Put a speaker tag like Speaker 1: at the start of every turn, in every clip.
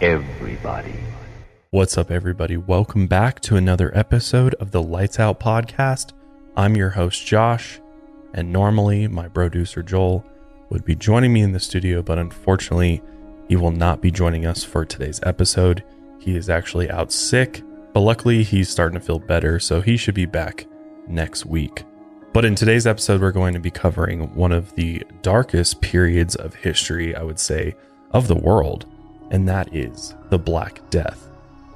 Speaker 1: everybody.
Speaker 2: What's up, everybody? Welcome back to another episode of the Lights Out Podcast. I'm your host, Josh, and normally my producer, Joel, would be joining me in the studio, but unfortunately, he will not be joining us for today's episode. He is actually out sick, but luckily, he's starting to feel better, so he should be back next week. But in today's episode, we're going to be covering one of the darkest periods of history, I would say, of the world, and that is the Black Death.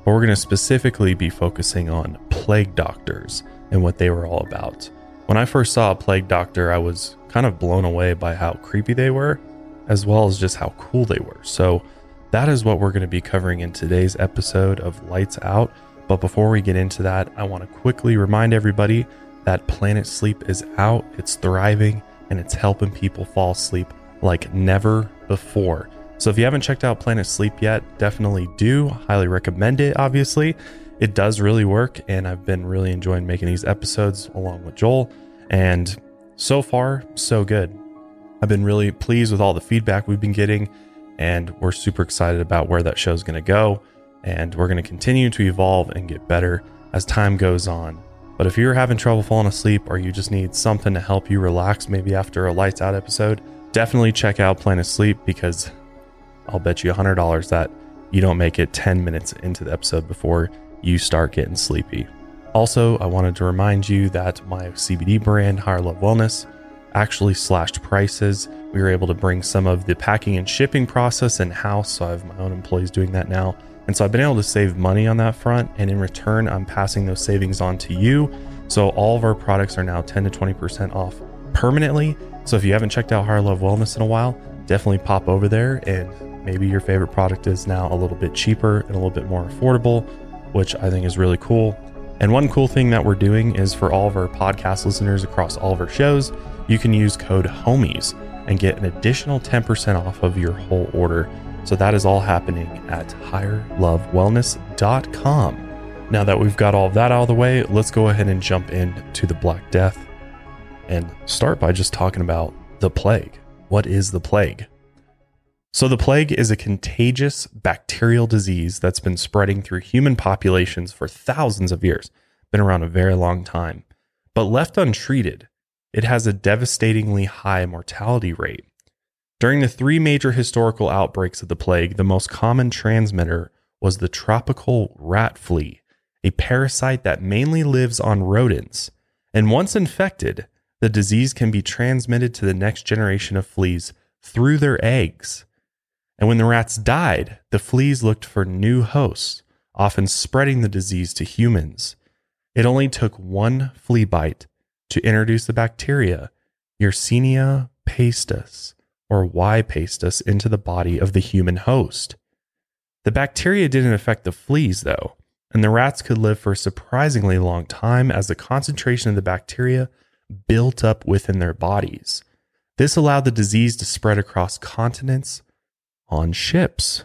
Speaker 2: But we're going to specifically be focusing on plague doctors and what they were all about. When I first saw a plague doctor, I was kind of blown away by how creepy they were, as well as just how cool they were. So, that is what we're going to be covering in today's episode of Lights Out. But before we get into that, I want to quickly remind everybody that Planet Sleep is out, it's thriving, and it's helping people fall asleep like never before. So if you haven't checked out Planet Sleep yet, definitely do. Highly recommend it, obviously. It does really work, and I've been really enjoying making these episodes along with Joel. And so far, so good. I've been really pleased with all the feedback we've been getting, and we're super excited about where that show's going to go. And we're going to continue to evolve and get better as time goes on. But if you're having trouble falling asleep or you just need something to help you relax, maybe after a lights out episode, definitely check out Planet Sleep because I'll bet you $100 that you don't make it 10 minutes into the episode before you start getting sleepy. Also, I wanted to remind you that my CBD brand, Higher Love Wellness, actually slashed prices. We were able to bring some of the packing and shipping process in house. So I have my own employees doing that now. And so I've been able to save money on that front. And in return, I'm passing those savings on to you. So all of our products are now 10 to 20% off permanently. So if you haven't checked out Higher Love Wellness in a while, definitely pop over there and maybe your favorite product is now a little bit cheaper and a little bit more affordable, which I think is really cool. And one cool thing that we're doing is for all of our podcast listeners across all of our shows, you can use code HOMIES and get an additional 10% off of your whole order. So that is all happening at higherlovewellness.com. Now that we've got all of that out of the way, let's go ahead and jump into the Black Death and start by just talking about the plague. What is the plague? So, the plague is a contagious bacterial disease that's been spreading through human populations for thousands of years, been around a very long time. But left untreated, it has a devastatingly high mortality rate. During the three major historical outbreaks of the plague, the most common transmitter was the tropical rat flea, a parasite that mainly lives on rodents. And once infected, the disease can be transmitted to the next generation of fleas through their eggs. And when the rats died, the fleas looked for new hosts, often spreading the disease to humans. It only took one flea bite to introduce the bacteria Yersinia pestis, or Y. pestis, into the body of the human host. The bacteria didn't affect the fleas, though, and the rats could live for a surprisingly long time as the concentration of the bacteria built up within their bodies. This allowed the disease to spread across continents on ships.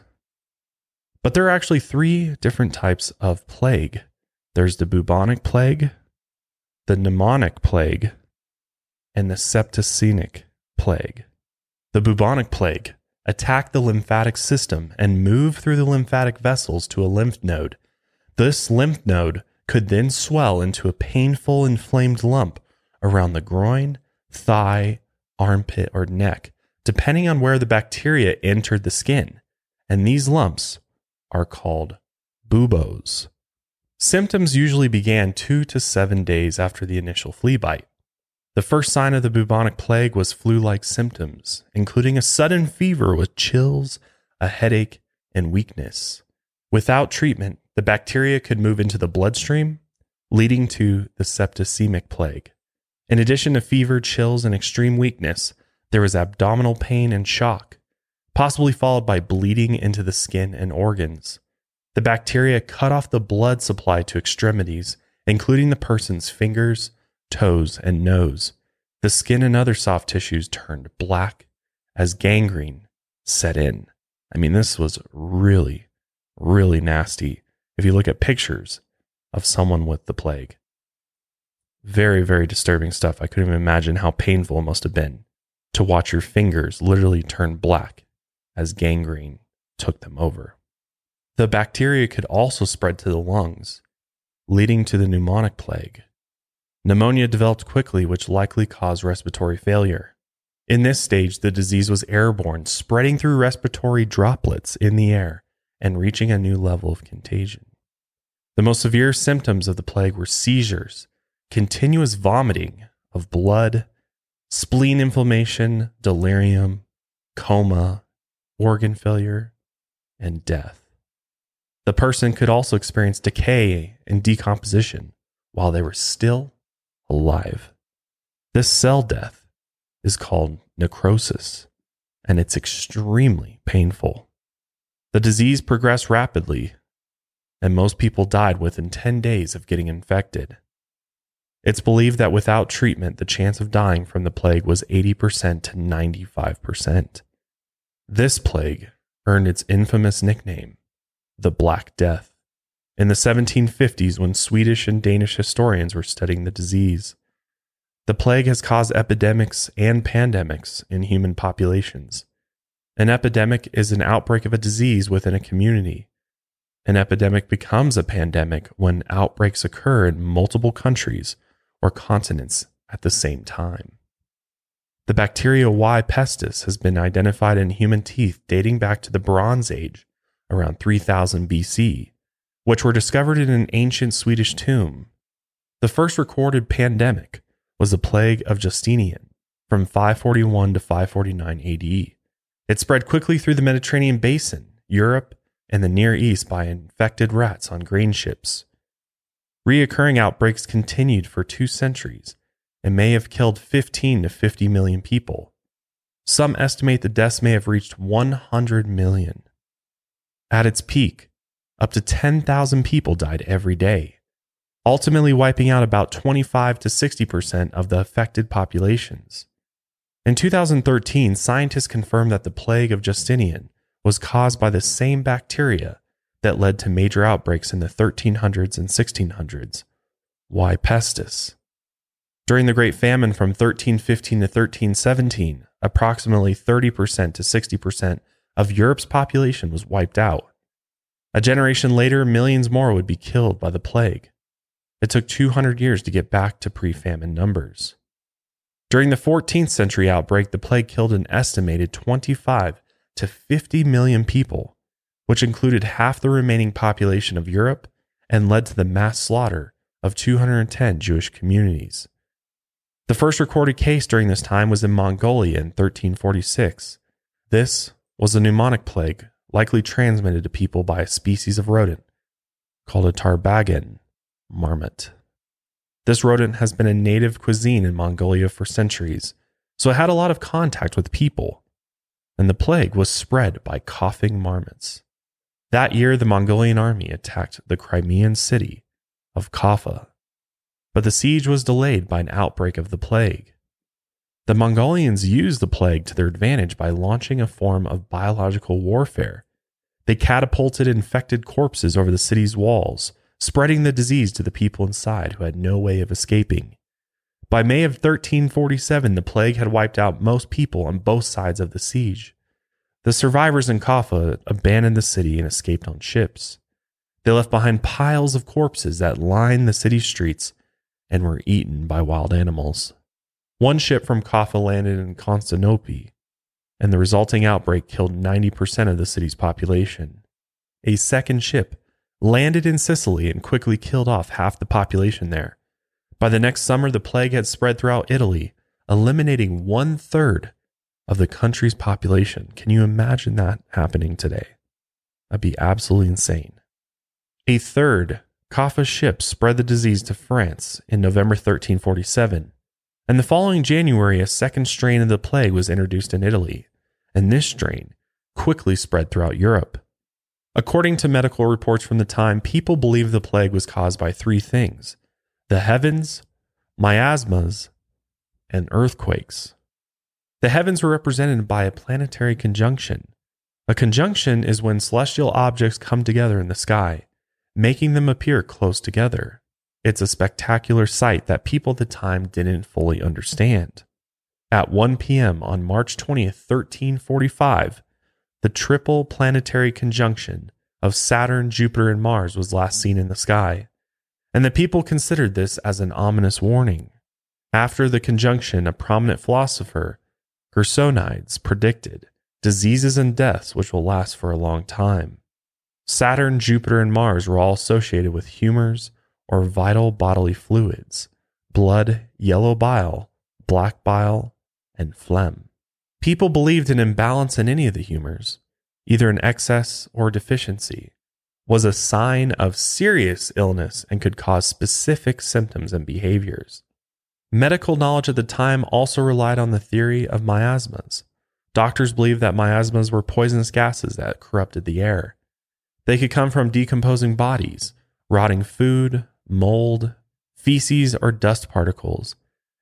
Speaker 2: But there are actually three different types of plague there's the bubonic plague, the pneumonic plague, and the septicemic plague. The bubonic plague attack the lymphatic system and move through the lymphatic vessels to a lymph node. This lymph node could then swell into a painful inflamed lump around the groin, thigh, armpit, or neck, depending on where the bacteria entered the skin. And these lumps are called buboes. Symptoms usually began two to seven days after the initial flea bite. The first sign of the bubonic plague was flu like symptoms, including a sudden fever with chills, a headache, and weakness. Without treatment, the bacteria could move into the bloodstream, leading to the septicemic plague. In addition to fever, chills, and extreme weakness, there was abdominal pain and shock, possibly followed by bleeding into the skin and organs. The bacteria cut off the blood supply to extremities, including the person's fingers, toes, and nose. The skin and other soft tissues turned black as gangrene set in. I mean, this was really, really nasty if you look at pictures of someone with the plague. Very, very disturbing stuff. I couldn't even imagine how painful it must have been to watch your fingers literally turn black as gangrene took them over. The bacteria could also spread to the lungs, leading to the pneumonic plague. Pneumonia developed quickly, which likely caused respiratory failure. In this stage, the disease was airborne, spreading through respiratory droplets in the air and reaching a new level of contagion. The most severe symptoms of the plague were seizures, continuous vomiting of blood, spleen inflammation, delirium, coma, organ failure, and death. The person could also experience decay and decomposition while they were still alive. This cell death is called necrosis, and it's extremely painful. The disease progressed rapidly, and most people died within 10 days of getting infected. It's believed that without treatment, the chance of dying from the plague was 80% to 95%. This plague earned its infamous nickname, the Black Death, in the 1750s when Swedish and Danish historians were studying the disease. The plague has caused epidemics and pandemics in human populations. An epidemic is an outbreak of a disease within a community. An epidemic becomes a pandemic when outbreaks occur in multiple countries or continents at the same time. The bacteria Y. pestis has been identified in human teeth dating back to the Bronze Age around 3000 BC, which were discovered in an ancient Swedish tomb. The first recorded pandemic was the plague of Justinian from 541 to 549 AD. It spread quickly through the Mediterranean basin, Europe, and the Near East by infected rats on grain ships. Reoccurring outbreaks continued for two centuries and may have killed 15 to 50 million people. Some estimate the deaths may have reached 100 million. At its peak, up to 10,000 people died every day, ultimately wiping out about 25 to 60% of the affected populations. In 2013, scientists confirmed that the plague of Justinian was caused by the same bacteria that led to major outbreaks in the 1300s and 1600s. Y. pestis? During the Great Famine from 1315 to 1317, approximately 30% to 60% of Europe's population was wiped out. A generation later, millions more would be killed by the plague. It took 200 years to get back to pre famine numbers. During the 14th century outbreak, the plague killed an estimated 25 to 50 million people, which included half the remaining population of Europe and led to the mass slaughter of 210 Jewish communities. The first recorded case during this time was in Mongolia in 1346. This was a pneumonic plague likely transmitted to people by a species of rodent called a tarbagan marmot. This rodent has been a native cuisine in Mongolia for centuries, so it had a lot of contact with people, and the plague was spread by coughing marmots. That year, the Mongolian army attacked the Crimean city of Kaffa, but the siege was delayed by an outbreak of the plague. The Mongolians used the plague to their advantage by launching a form of biological warfare. They catapulted infected corpses over the city's walls, spreading the disease to the people inside who had no way of escaping. By May of 1347, the plague had wiped out most people on both sides of the siege. The survivors in Kaffa abandoned the city and escaped on ships. They left behind piles of corpses that lined the city streets and were eaten by wild animals. One ship from Kaffa landed in Constantinople, and the resulting outbreak killed 90% of the city's population. A second ship landed in Sicily and quickly killed off half the population there. By the next summer, the plague had spread throughout Italy, eliminating one third of the country's population. Can you imagine that happening today? That'd be absolutely insane. A third Kaffa ship spread the disease to France in November 1347 and the following January, a second strain of the plague was introduced in Italy, and this strain quickly spread throughout Europe. According to medical reports from the time, people believed the plague was caused by three things the heavens, miasmas, and earthquakes. The heavens were represented by a planetary conjunction. A conjunction is when celestial objects come together in the sky, making them appear close together. It's a spectacular sight that people at the time didn't fully understand. At 1 p.m. on March 20th, 1345, the triple planetary conjunction of Saturn, Jupiter, and Mars was last seen in the sky, and the people considered this as an ominous warning. After the conjunction, a prominent philosopher, Gersonides, predicted diseases and deaths which will last for a long time. Saturn, Jupiter, and Mars were all associated with humors or vital bodily fluids, blood, yellow bile, black bile, and phlegm. People believed an imbalance in any of the humors, either an excess or deficiency, was a sign of serious illness and could cause specific symptoms and behaviors. Medical knowledge at the time also relied on the theory of miasmas. Doctors believed that miasmas were poisonous gases that corrupted the air. They could come from decomposing bodies, rotting food, mold, feces, or dust particles,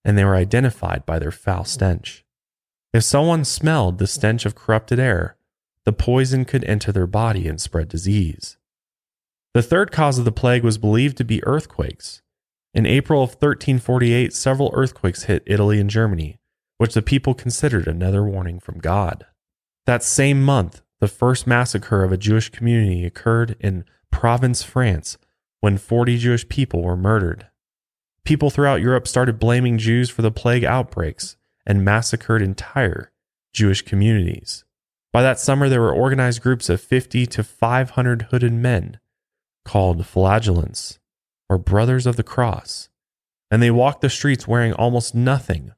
Speaker 2: and they were identified by their foul stench. If someone smelled the stench of corrupted air, the poison could enter their body and spread disease. The third cause of the plague was believed to be earthquakes. In April of 1348, several earthquakes hit Italy and Germany, which the people considered another warning from God. That same month, the first massacre of a Jewish community occurred in Provence, France, when 40 Jewish people were murdered. People throughout Europe started blaming Jews for the plague outbreaks and massacred entire Jewish communities. By that summer, there were organized groups of 50 to 500 hooded men called flagellants or brothers of the cross, and they walked the streets wearing almost nothing,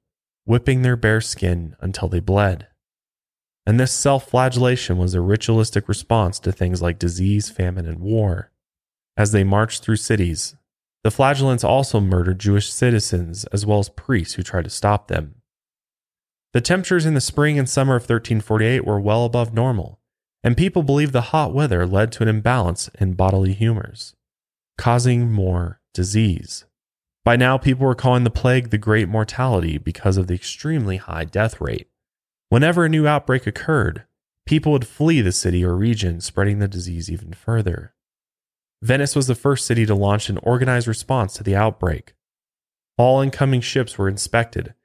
Speaker 2: whipping their bare skin until they bled. And this self flagellation was a ritualistic response to things like disease, famine, and war. As they marched through cities, the flagellants also murdered Jewish citizens as well as priests who tried to stop them. The temperatures in the spring and summer of 1348 were well above normal, and people believed the hot weather led to an imbalance in bodily humors, causing more disease. By now, people were calling the plague the Great Mortality because of the extremely high death rate. Whenever a new outbreak occurred, people would flee the city or region, spreading the disease even further. Venice was the first city to launch an organized response to the outbreak. All incoming ships were inspected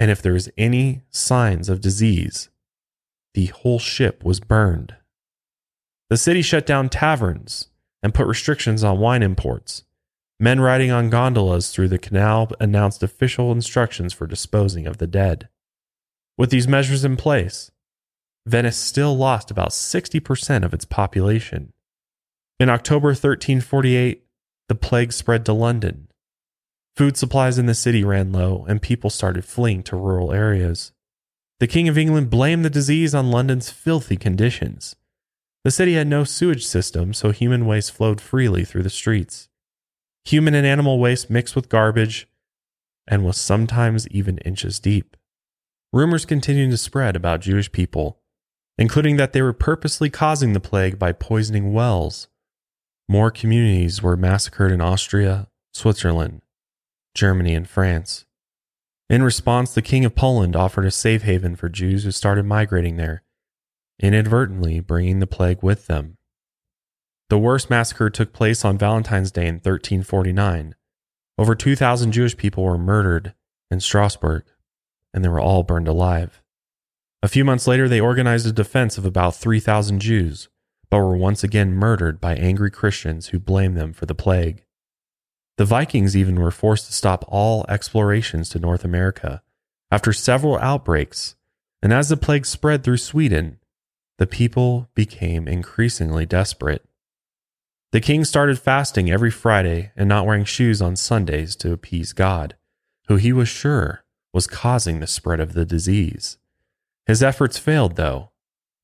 Speaker 2: and if there was any signs of disease, the whole ship was burned. The city shut down taverns and put restrictions on wine imports. Men riding on gondolas through the canal announced official instructions for disposing of the dead. With these measures in place, Venice still lost about 60% of its population. In October 1348, the plague spread to London, Food supplies in the city ran low, and people started fleeing to rural areas. The King of England blamed the disease on London's filthy conditions. The city had no sewage system, so human waste flowed freely through the streets. Human and animal waste mixed with garbage and was sometimes even inches deep. Rumors continued to spread about Jewish people, including that they were purposely causing the plague by poisoning wells. More communities were massacred in Austria, Switzerland, Germany, and France. In response, the King of Poland offered a safe haven for Jews who started migrating there, inadvertently bringing the plague with them. The worst massacre took place on Valentine's Day in 1349. Over 2,000 Jewish people were murdered in Strasbourg, and they were all burned alive. A few months later, they organized a defense of about 3,000 Jews, but were once again murdered by angry Christians who blamed them for the plague. The Vikings even were forced to stop all explorations to North America after several outbreaks, and as the plague spread through Sweden, the people became increasingly desperate. The king started fasting every Friday and not wearing shoes on Sundays to appease God, who he was sure was causing the spread of the disease. His efforts failed, though,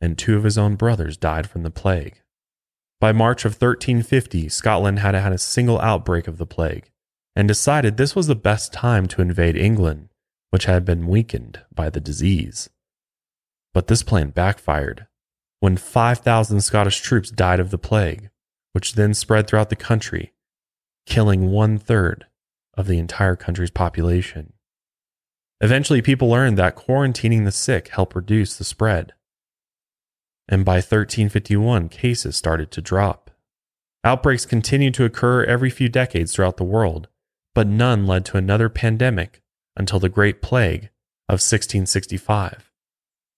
Speaker 2: and two of his own brothers died from the plague. By March of 1350, Scotland had had a single outbreak of the plague and decided this was the best time to invade England, which had been weakened by the disease. But this plan backfired when 5,000 Scottish troops died of the plague, which then spread throughout the country, killing one third of the entire country's population. Eventually, people learned that quarantining the sick helped reduce the spread and by 1351, cases started to drop. Outbreaks continued to occur every few decades throughout the world, but none led to another pandemic until the Great Plague of 1665,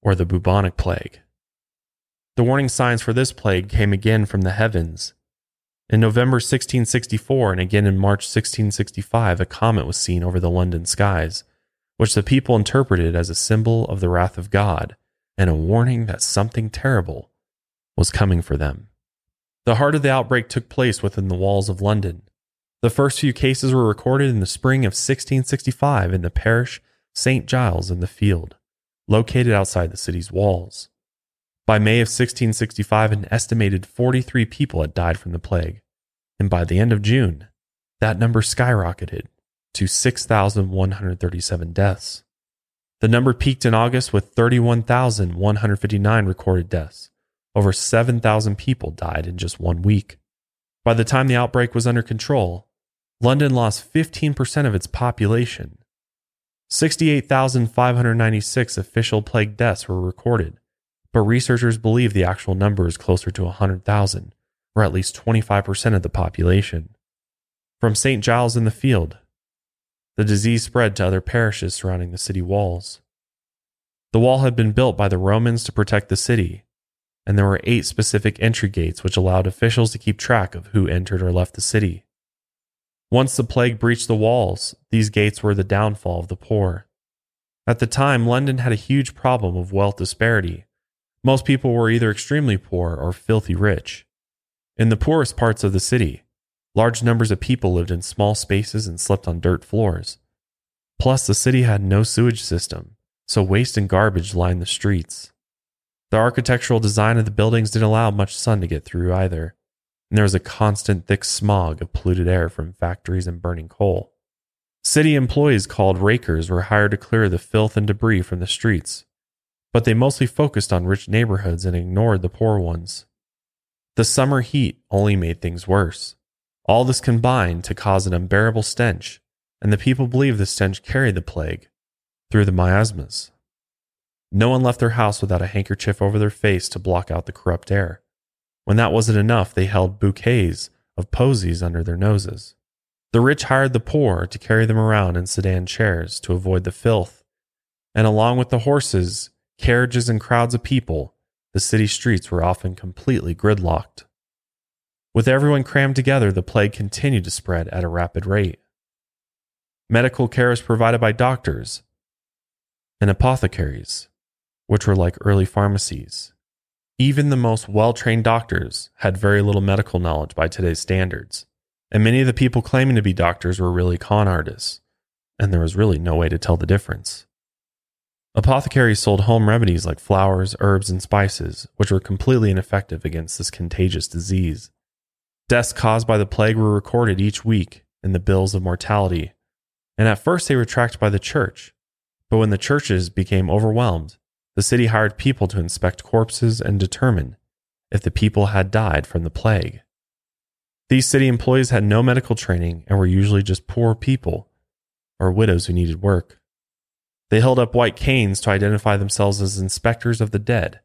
Speaker 2: or the bubonic plague. The warning signs for this plague came again from the heavens. In November 1664 and again in March 1665, a comet was seen over the London skies, which the people interpreted as a symbol of the wrath of God and a warning that something terrible was coming for them. The heart of the outbreak took place within the walls of London. The first few cases were recorded in the spring of 1665 in the parish St. Giles in the Field, located outside the city's walls. By May of 1665, an estimated 43 people had died from the plague, and by the end of June, that number skyrocketed to 6,137 deaths. The number peaked in August with 31,159 recorded deaths. Over 7,000 people died in just one week. By the time the outbreak was under control, London lost 15% of its population. 68,596 official plague deaths were recorded, but researchers believe the actual number is closer to 100,000, or at least 25% of the population. From St. Giles in the Field, the disease spread to other parishes surrounding the city walls. The wall had been built by the Romans to protect the city, and there were eight specific entry gates which allowed officials to keep track of who entered or left the city. Once the plague breached the walls, these gates were the downfall of the poor. At the time, London had a huge problem of wealth disparity. Most people were either extremely poor or filthy rich. In the poorest parts of the city, large numbers of people lived in small spaces and slept on dirt floors. Plus, the city had no sewage system, so waste and garbage lined the streets. The architectural design of the buildings didn't allow much sun to get through either and there was a constant thick smog of polluted air from factories and burning coal. City employees called rakers were hired to clear the filth and debris from the streets, but they mostly focused on rich neighborhoods and ignored the poor ones. The summer heat only made things worse. All this combined to cause an unbearable stench, and the people believed the stench carried the plague through the miasmas. No one left their house without a handkerchief over their face to block out the corrupt air. When that wasn't enough, they held bouquets of posies under their noses. The rich hired the poor to carry them around in sedan chairs to avoid the filth. And along with the horses, carriages, and crowds of people, the city streets were often completely gridlocked. With everyone crammed together, the plague continued to spread at a rapid rate. Medical care was provided by doctors and apothecaries, which were like early pharmacies. Even the most well trained doctors had very little medical knowledge by today's standards, and many of the people claiming to be doctors were really con artists, and there was really no way to tell the difference. Apothecaries sold home remedies like flowers, herbs, and spices, which were completely ineffective against this contagious disease. Deaths caused by the plague were recorded each week in the bills of mortality, and at first they were tracked by the church. But when the churches became overwhelmed, the city hired people to inspect corpses and determine if the people had died from the plague. These city employees had no medical training and were usually just poor people or widows who needed work. They held up white canes to identify themselves as inspectors of the dead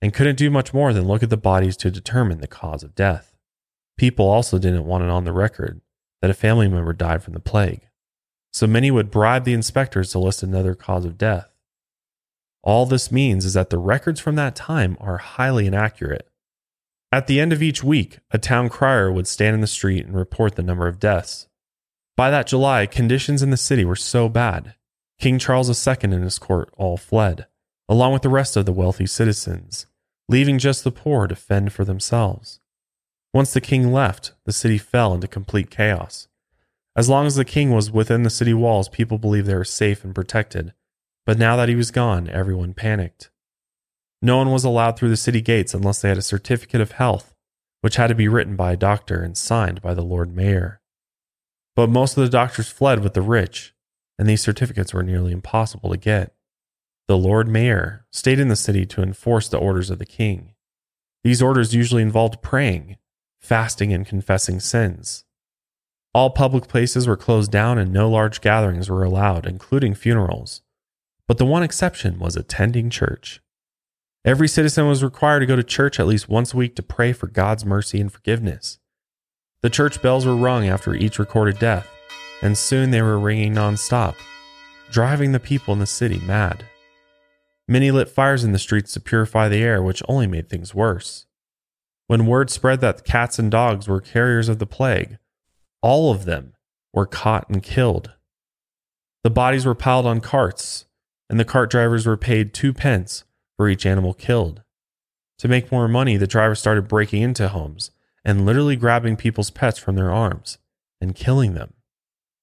Speaker 2: and couldn't do much more than look at the bodies to determine the cause of death. People also didn't want it on the record that a family member died from the plague, so many would bribe the inspectors to list another cause of death. All this means is that the records from that time are highly inaccurate. At the end of each week, a town crier would stand in the street and report the number of deaths. By that July, conditions in the city were so bad, King Charles II and his court all fled, along with the rest of the wealthy citizens, leaving just the poor to fend for themselves. Once the king left, the city fell into complete chaos. As long as the king was within the city walls, people believed they were safe and protected but now that he was gone, everyone panicked. No one was allowed through the city gates unless they had a certificate of health, which had to be written by a doctor and signed by the Lord Mayor. But most of the doctors fled with the rich, and these certificates were nearly impossible to get. The Lord Mayor stayed in the city to enforce the orders of the king. These orders usually involved praying, fasting, and confessing sins. All public places were closed down and no large gatherings were allowed, including funerals but the one exception was attending church. Every citizen was required to go to church at least once a week to pray for God's mercy and forgiveness. The church bells were rung after each recorded death, and soon they were ringing nonstop, driving the people in the city mad. Many lit fires in the streets to purify the air, which only made things worse. When word spread that cats and dogs were carriers of the plague, all of them were caught and killed. The bodies were piled on carts, and the cart drivers were paid two pence for each animal killed. To make more money, the drivers started breaking into homes and literally grabbing people's pets from their arms and killing them.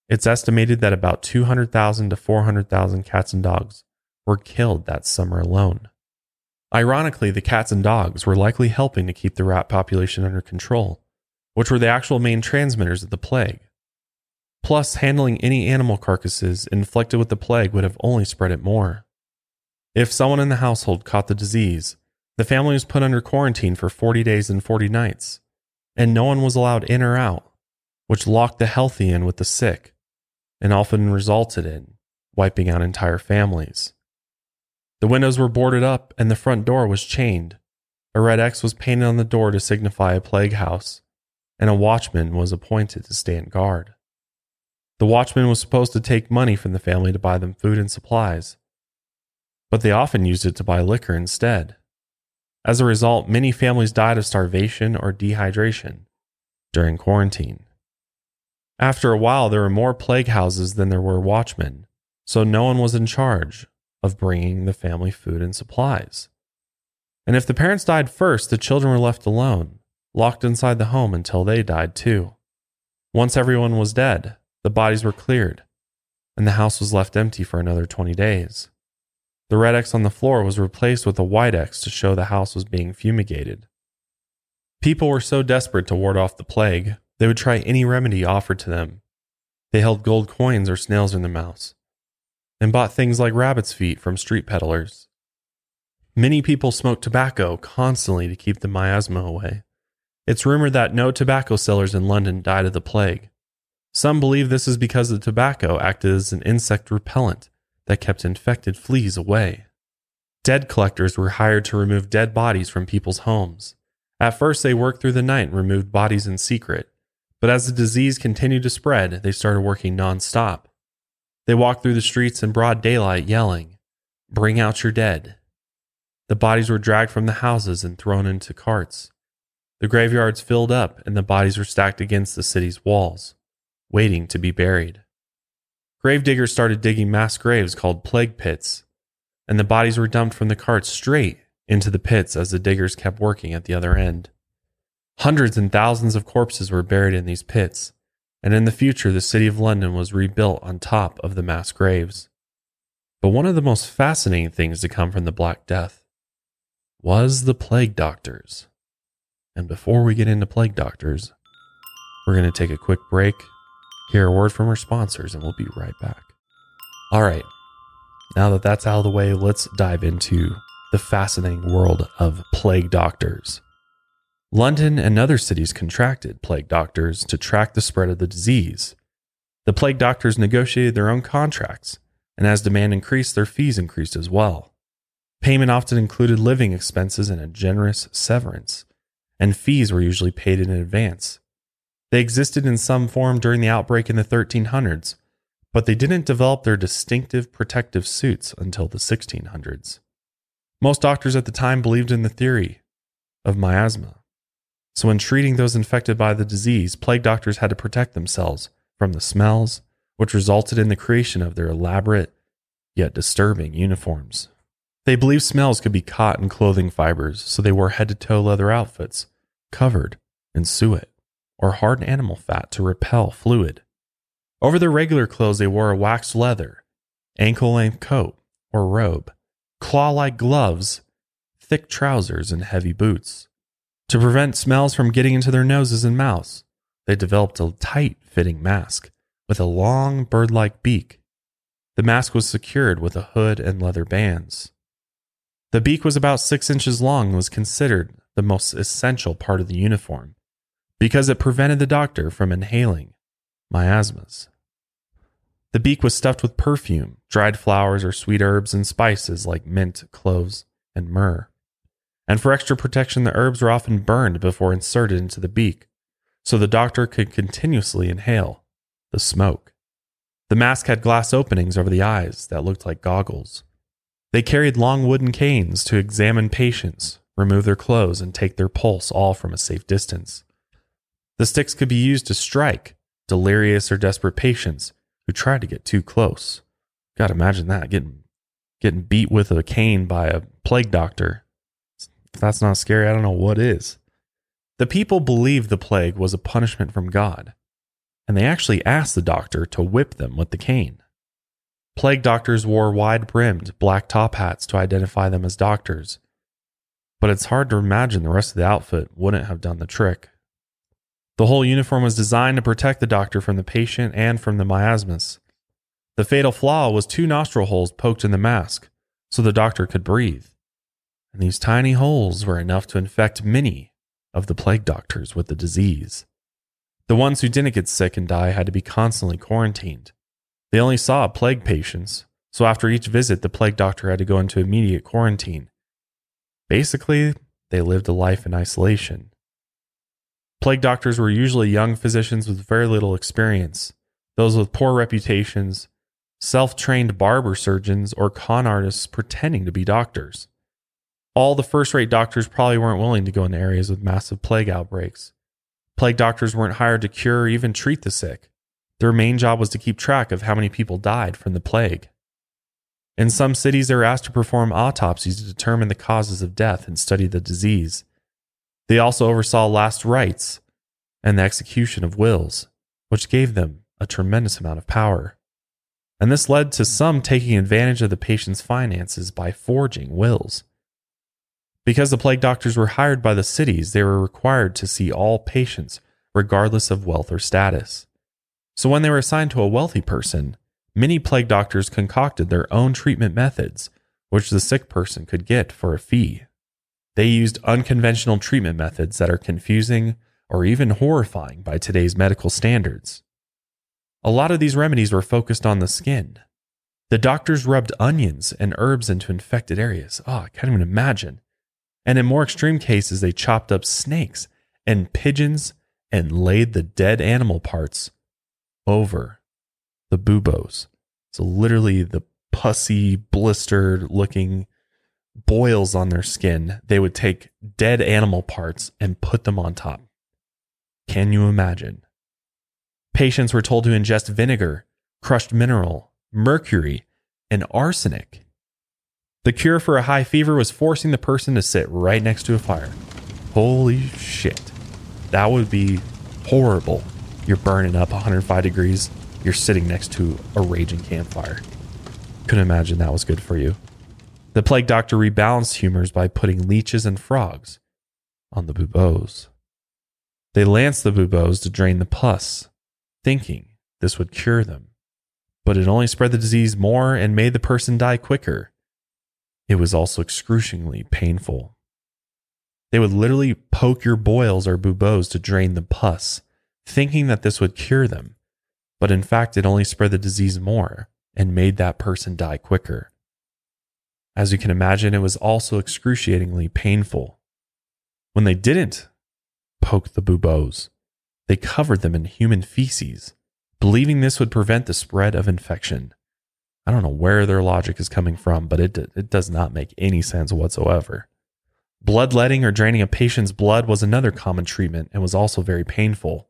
Speaker 2: It's estimated that about 200,000 to 400,000 cats and dogs were killed that summer alone. Ironically, the cats and dogs were likely helping to keep the rat population under control, which were the actual main transmitters of the plague. Plus, handling any animal carcasses infected with the plague would have only spread it more. If someone in the household caught the disease, the family was put under quarantine for 40 days and 40 nights, and no one was allowed in or out, which locked the healthy in with the sick, and often resulted in wiping out entire families. The windows were boarded up and the front door was chained. A red X was painted on the door to signify a plague house, and a watchman was appointed to stand guard. The watchman was supposed to take money from the family to buy them food and supplies, but they often used it to buy liquor instead. As a result, many families died of starvation or dehydration during quarantine. After a while, there were more plague houses than there were watchmen, so no one was in charge of bringing the family food and supplies. And if the parents died first, the children were left alone, locked inside the home until they died too. Once everyone was dead, the bodies were cleared, and the house was left empty for another 20 days. The red X on the floor was replaced with a white X to show the house was being fumigated. People were so desperate to ward off the plague, they would try any remedy offered to them. They held gold coins or snails in their mouths, and bought things like rabbit's feet from street peddlers. Many people smoked tobacco constantly to keep the miasma away. It's rumored that no tobacco sellers in London died of the plague. Some believe this is because the tobacco acted as an insect repellent that kept infected fleas away. Dead collectors were hired to remove dead bodies from people's homes. At first, they worked through the night and removed bodies in secret, but as the disease continued to spread, they started working nonstop. They walked through the streets in broad daylight yelling, Bring out your dead. The bodies were dragged from the houses and thrown into carts. The graveyards filled up and the bodies were stacked against the city's walls, waiting to be buried. Gravediggers started digging mass graves called plague pits, and the bodies were dumped from the carts straight into the pits as the diggers kept working at the other end. Hundreds and thousands of corpses were buried in these pits, and in the future, the city of London was rebuilt on top of the mass graves. But one of the most fascinating things to come from the Black Death was the plague doctors. And before we get into plague doctors, we're going to take a quick break, hear a word from our sponsors, and we'll be right back. All right, now that that's out of the way, let's dive into the fascinating world of plague doctors. London and other cities contracted plague doctors to track the spread of the disease. The plague doctors negotiated their own contracts, and as demand increased, their fees increased as well. Payment often included living expenses and a generous severance, and fees were usually paid in advance. They existed in some form during the outbreak in the 1300s, but they didn't develop their distinctive protective suits until the 1600s. Most doctors at the time believed in the theory of miasma, so, when treating those infected by the disease, plague doctors had to protect themselves from the smells, which resulted in the creation of their elaborate yet disturbing uniforms. They believed smells could be caught in clothing fibers, so they wore head to toe leather outfits covered in suet or hard animal fat to repel fluid. Over their regular clothes, they wore a waxed leather, ankle length coat or robe, claw like gloves, thick trousers, and heavy boots. To prevent smells from getting into their noses and mouths, they developed a tight fitting mask with a long bird like beak. The mask was secured with a hood and leather bands. The beak was about six inches long and was considered the most essential part of the uniform because it prevented the doctor from inhaling miasmas. The beak was stuffed with perfume, dried flowers, or sweet herbs and spices like mint, cloves, and myrrh and for extra protection, the herbs were often burned before inserted into the beak, so the doctor could continuously inhale the smoke. The mask had glass openings over the eyes that looked like goggles. They carried long wooden canes to examine patients, remove their clothes, and take their pulse, all from a safe distance. The sticks could be used to strike delirious or desperate patients who tried to get too close. God, imagine that getting getting beat with a cane by a plague doctor. If that's not scary, I don't know what is. The people believed the plague was a punishment from God, and they actually asked the doctor to whip them with the cane. Plague doctors wore wide brimmed black top hats to identify them as doctors, but it's hard to imagine the rest of the outfit wouldn't have done the trick. The whole uniform was designed to protect the doctor from the patient and from the miasmas. The fatal flaw was two nostril holes poked in the mask so the doctor could breathe. And these tiny holes were enough to infect many of the plague doctors with the disease. The ones who didn't get sick and die had to be constantly quarantined. They only saw plague patients, so after each visit, the plague doctor had to go into immediate quarantine. Basically, they lived a life in isolation. Plague doctors were usually young physicians with very little experience, those with poor reputations, self trained barber surgeons, or con artists pretending to be doctors. All the first rate doctors probably weren't willing to go into areas with massive plague outbreaks. Plague doctors weren't hired to cure or even treat the sick. Their main job was to keep track of how many people died from the plague. In some cities, they were asked to perform autopsies to determine the causes of death and study the disease. They also oversaw last rites and the execution of wills, which gave them a tremendous amount of power and this led to some taking advantage of the patient's finances by forging wills. Because the plague doctors were hired by the cities, they were required to see all patients, regardless of wealth or status. So when they were assigned to a wealthy person, many plague doctors concocted their own treatment methods, which the sick person could get for a fee. They used unconventional treatment methods that are confusing or even horrifying by today's medical standards. A lot of these remedies were focused on the skin. The doctors rubbed onions and herbs into infected areas. Oh, I can't even imagine. And in more extreme cases, they chopped up snakes and pigeons and laid the dead animal parts over the buboes. So, literally, the pussy, blistered looking boils on their skin, they would take dead animal parts and put them on top. Can you imagine? Patients were told to ingest vinegar, crushed mineral, mercury, and arsenic. The cure for a high fever was forcing the person to sit right next to a fire. Holy shit. That would be horrible. You're burning up 105 degrees, you're sitting next to a raging campfire. Couldn't imagine that was good for you. The plague doctor rebalanced humors by putting leeches and frogs on the buboes. They lanced the buboes to drain the pus thinking this would cure them. But it only spread the disease more and made the person die quicker. It was also excruciatingly painful. They would literally poke your boils or buboes to drain the pus, thinking that this would cure them. But in fact, it only spread the disease more and made that person die quicker. As you can imagine, it was also excruciatingly painful. When they didn't poke the buboes, they covered them in human feces, believing this would prevent the spread of infection. I don't know where their logic is coming from, but it, it does not make any sense whatsoever. Bloodletting or draining a patient's blood was another common treatment and was also very painful.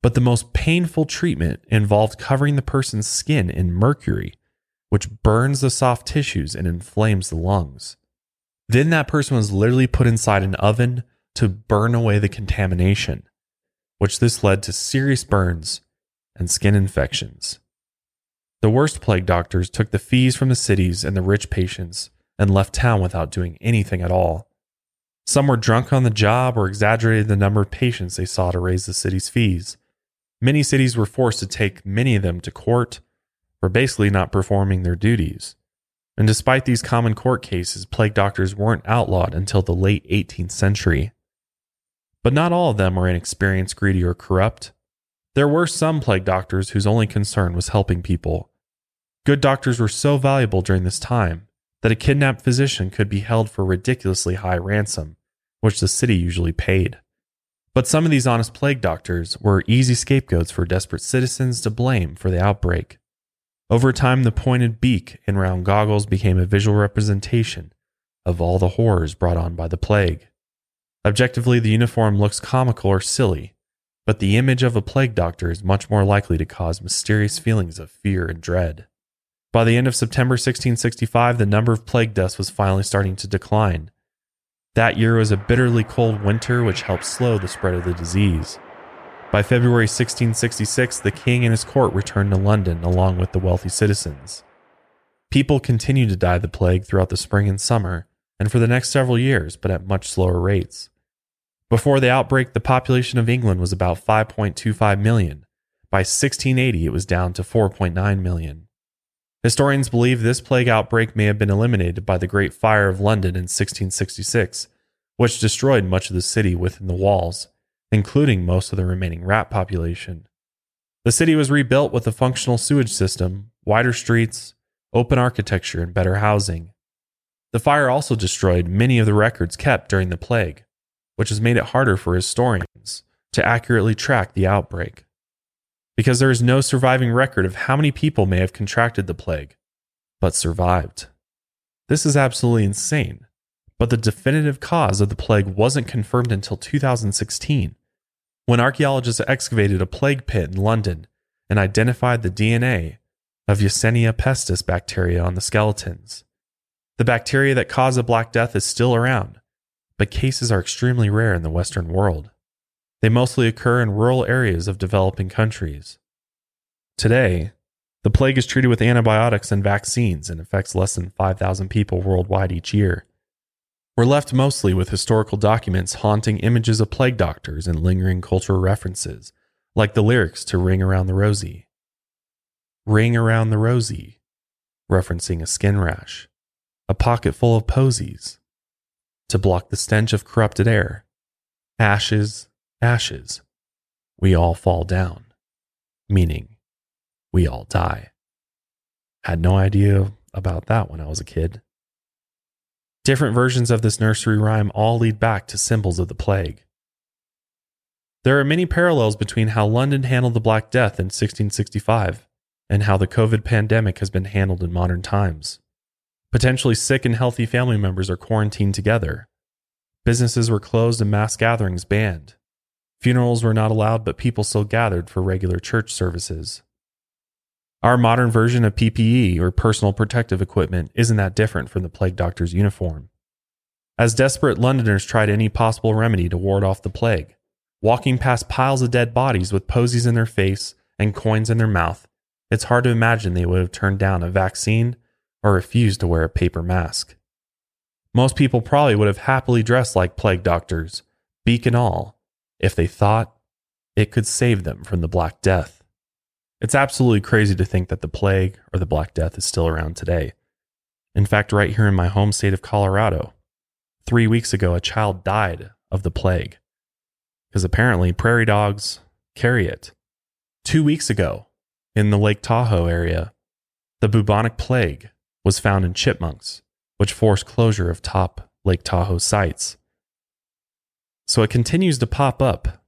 Speaker 2: But the most painful treatment involved covering the person's skin in mercury, which burns the soft tissues and inflames the lungs. Then that person was literally put inside an oven to burn away the contamination which this led to serious burns and skin infections. The worst plague doctors took the fees from the cities and the rich patients and left town without doing anything at all. Some were drunk on the job or exaggerated the number of patients they saw to raise the city's fees. Many cities were forced to take many of them to court for basically not performing their duties. And despite these common court cases, plague doctors weren't outlawed until the late 18th century. But not all of them were inexperienced, greedy, or corrupt. There were some plague doctors whose only concern was helping people. Good doctors were so valuable during this time that a kidnapped physician could be held for ridiculously high ransom, which the city usually paid. But some of these honest plague doctors were easy scapegoats for desperate citizens to blame for the outbreak. Over time, the pointed beak and round goggles became a visual representation of all the horrors brought on by the plague. Objectively, the uniform looks comical or silly, but the image of a plague doctor is much more likely to cause mysterious feelings of fear and dread. By the end of September 1665, the number of plague deaths was finally starting to decline. That year was a bitterly cold winter, which helped slow the spread of the disease. By February 1666, the king and his court returned to London along with the wealthy citizens. People continued to die of the plague throughout the spring and summer, and for the next several years, but at much slower rates. Before the outbreak, the population of England was about 5.25 million. By 1680, it was down to 4.9 million. Historians believe this plague outbreak may have been eliminated by the Great Fire of London in 1666, which destroyed much of the city within the walls including most of the remaining rat population. The city was rebuilt with a functional sewage system, wider streets, open architecture, and better housing. The fire also destroyed many of the records kept during the plague, which has made it harder for historians to accurately track the outbreak. Because there is no surviving record of how many people may have contracted the plague, but survived. This is absolutely insane, but the definitive cause of the plague wasn't confirmed until 2016 when archaeologists excavated a plague pit in London and identified the DNA of Yersinia pestis bacteria on the skeletons. The bacteria that caused the Black Death is still around, but cases are extremely rare in the Western world. They mostly occur in rural areas of developing countries. Today, the plague is treated with antibiotics and vaccines and affects less than 5,000 people worldwide each year. We're left mostly with historical documents haunting images of plague doctors and lingering cultural references, like the lyrics to Ring Around the Rosie. Ring Around the Rosie, referencing a skin rash, a pocket full of posies, to block the stench of corrupted air. Ashes, ashes, we all fall down, meaning we all die. Had no idea about that when I was a kid. Different versions of this nursery rhyme all lead back to symbols of the plague. There are many parallels between how London handled the Black Death in 1665 and how the COVID pandemic has been handled in modern times. Potentially sick and healthy family members are quarantined together. Businesses were closed and mass gatherings banned. Funerals were not allowed, but people still gathered for regular church services. Our modern version of PPE or personal protective equipment isn't that different from the plague doctor's uniform. As desperate Londoners tried any possible remedy to ward off the plague, walking past piles of dead bodies with posies in their face and coins in their mouth, it's hard to imagine they would have turned down a vaccine or refused to wear a paper mask. Most people probably would have happily dressed like plague doctors, beak and all, if they thought it could save them from the Black Death. It's absolutely crazy to think that the plague or the Black Death is still around today. In fact, right here in my home state of Colorado, three weeks ago, a child died of the plague because apparently prairie dogs carry it. Two weeks ago, in the Lake Tahoe area, the bubonic plague was found in chipmunks, which forced closure of top Lake Tahoe sites. So it continues to pop up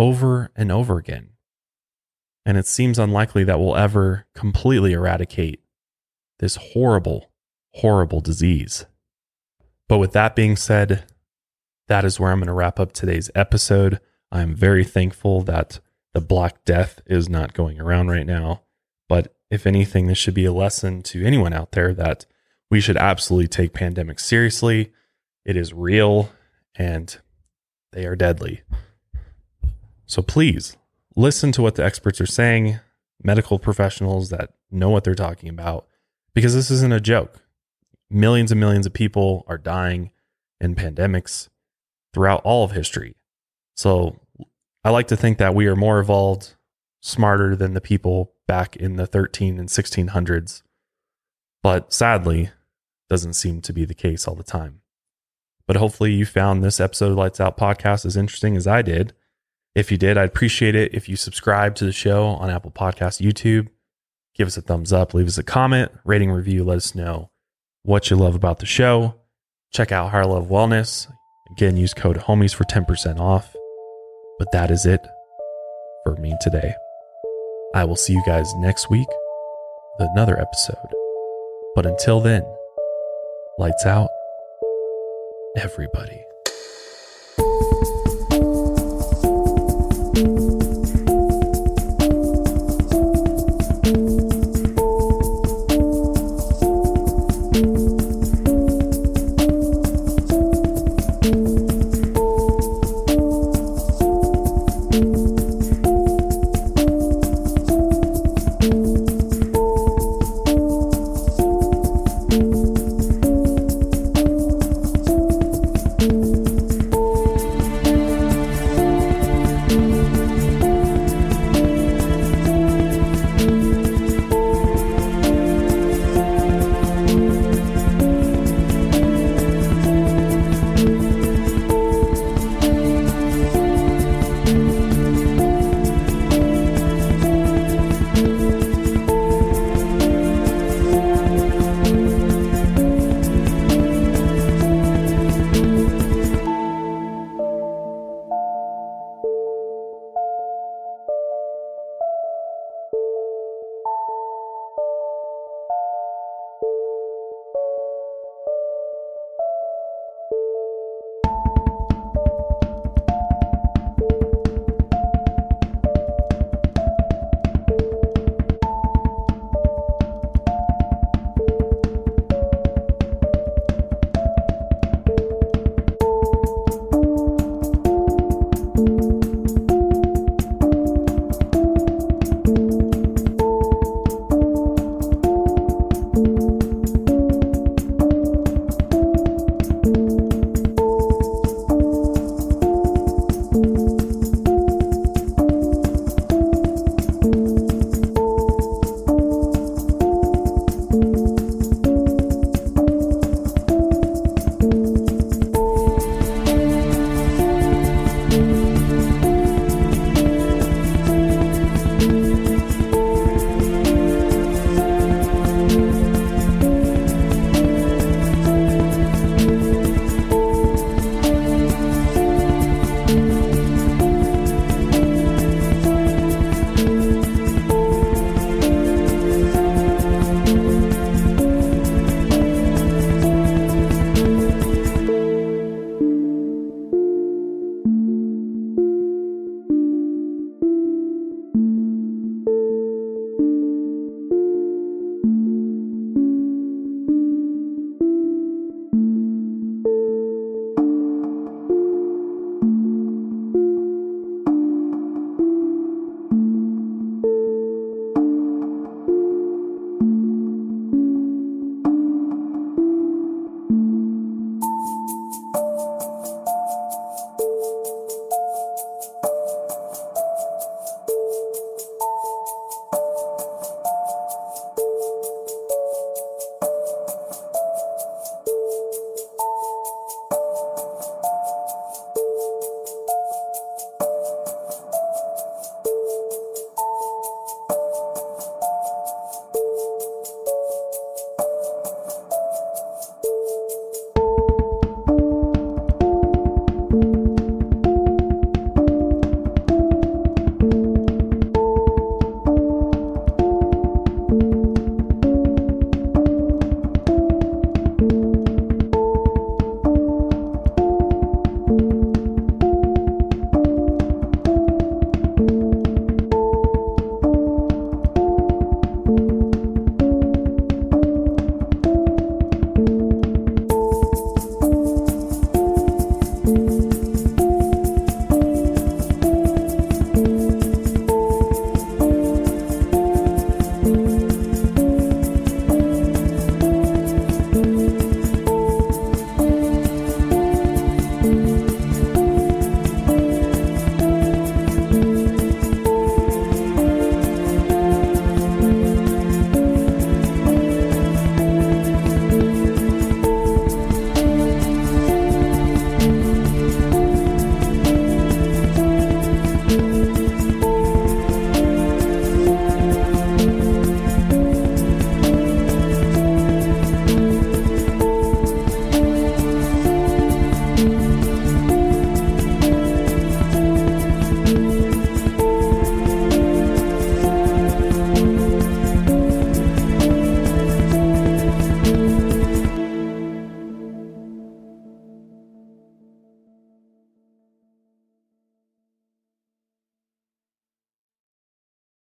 Speaker 2: over and over again and it seems unlikely that we'll ever completely eradicate this horrible, horrible disease. But with that being said, that is where I'm going to wrap up today's episode. I'm very thankful that the Black Death is not going around right now. But if anything, this should be a lesson to anyone out there that we should absolutely take pandemics seriously. It is real and they are deadly. So please listen to what the experts are saying, medical professionals that know what they're talking about, because this isn't a joke. Millions and millions of people are dying in pandemics throughout all of history. So I like to think that we are more evolved, smarter than the people back in the 13 and 1600s. But sadly, doesn't seem to be the case all the time. But hopefully you found this episode of Lights Out podcast as interesting as I did. If you did, I'd appreciate it if you subscribe to the show on Apple Podcast, YouTube. Give us a thumbs up, leave us a comment, rating, review. Let us know what you love about the show. Check out Higher Love Wellness. Again, use code HOMIES for 10% off. But that is it for me today. I will see you guys next week. with another episode. But until then, lights out, everybody.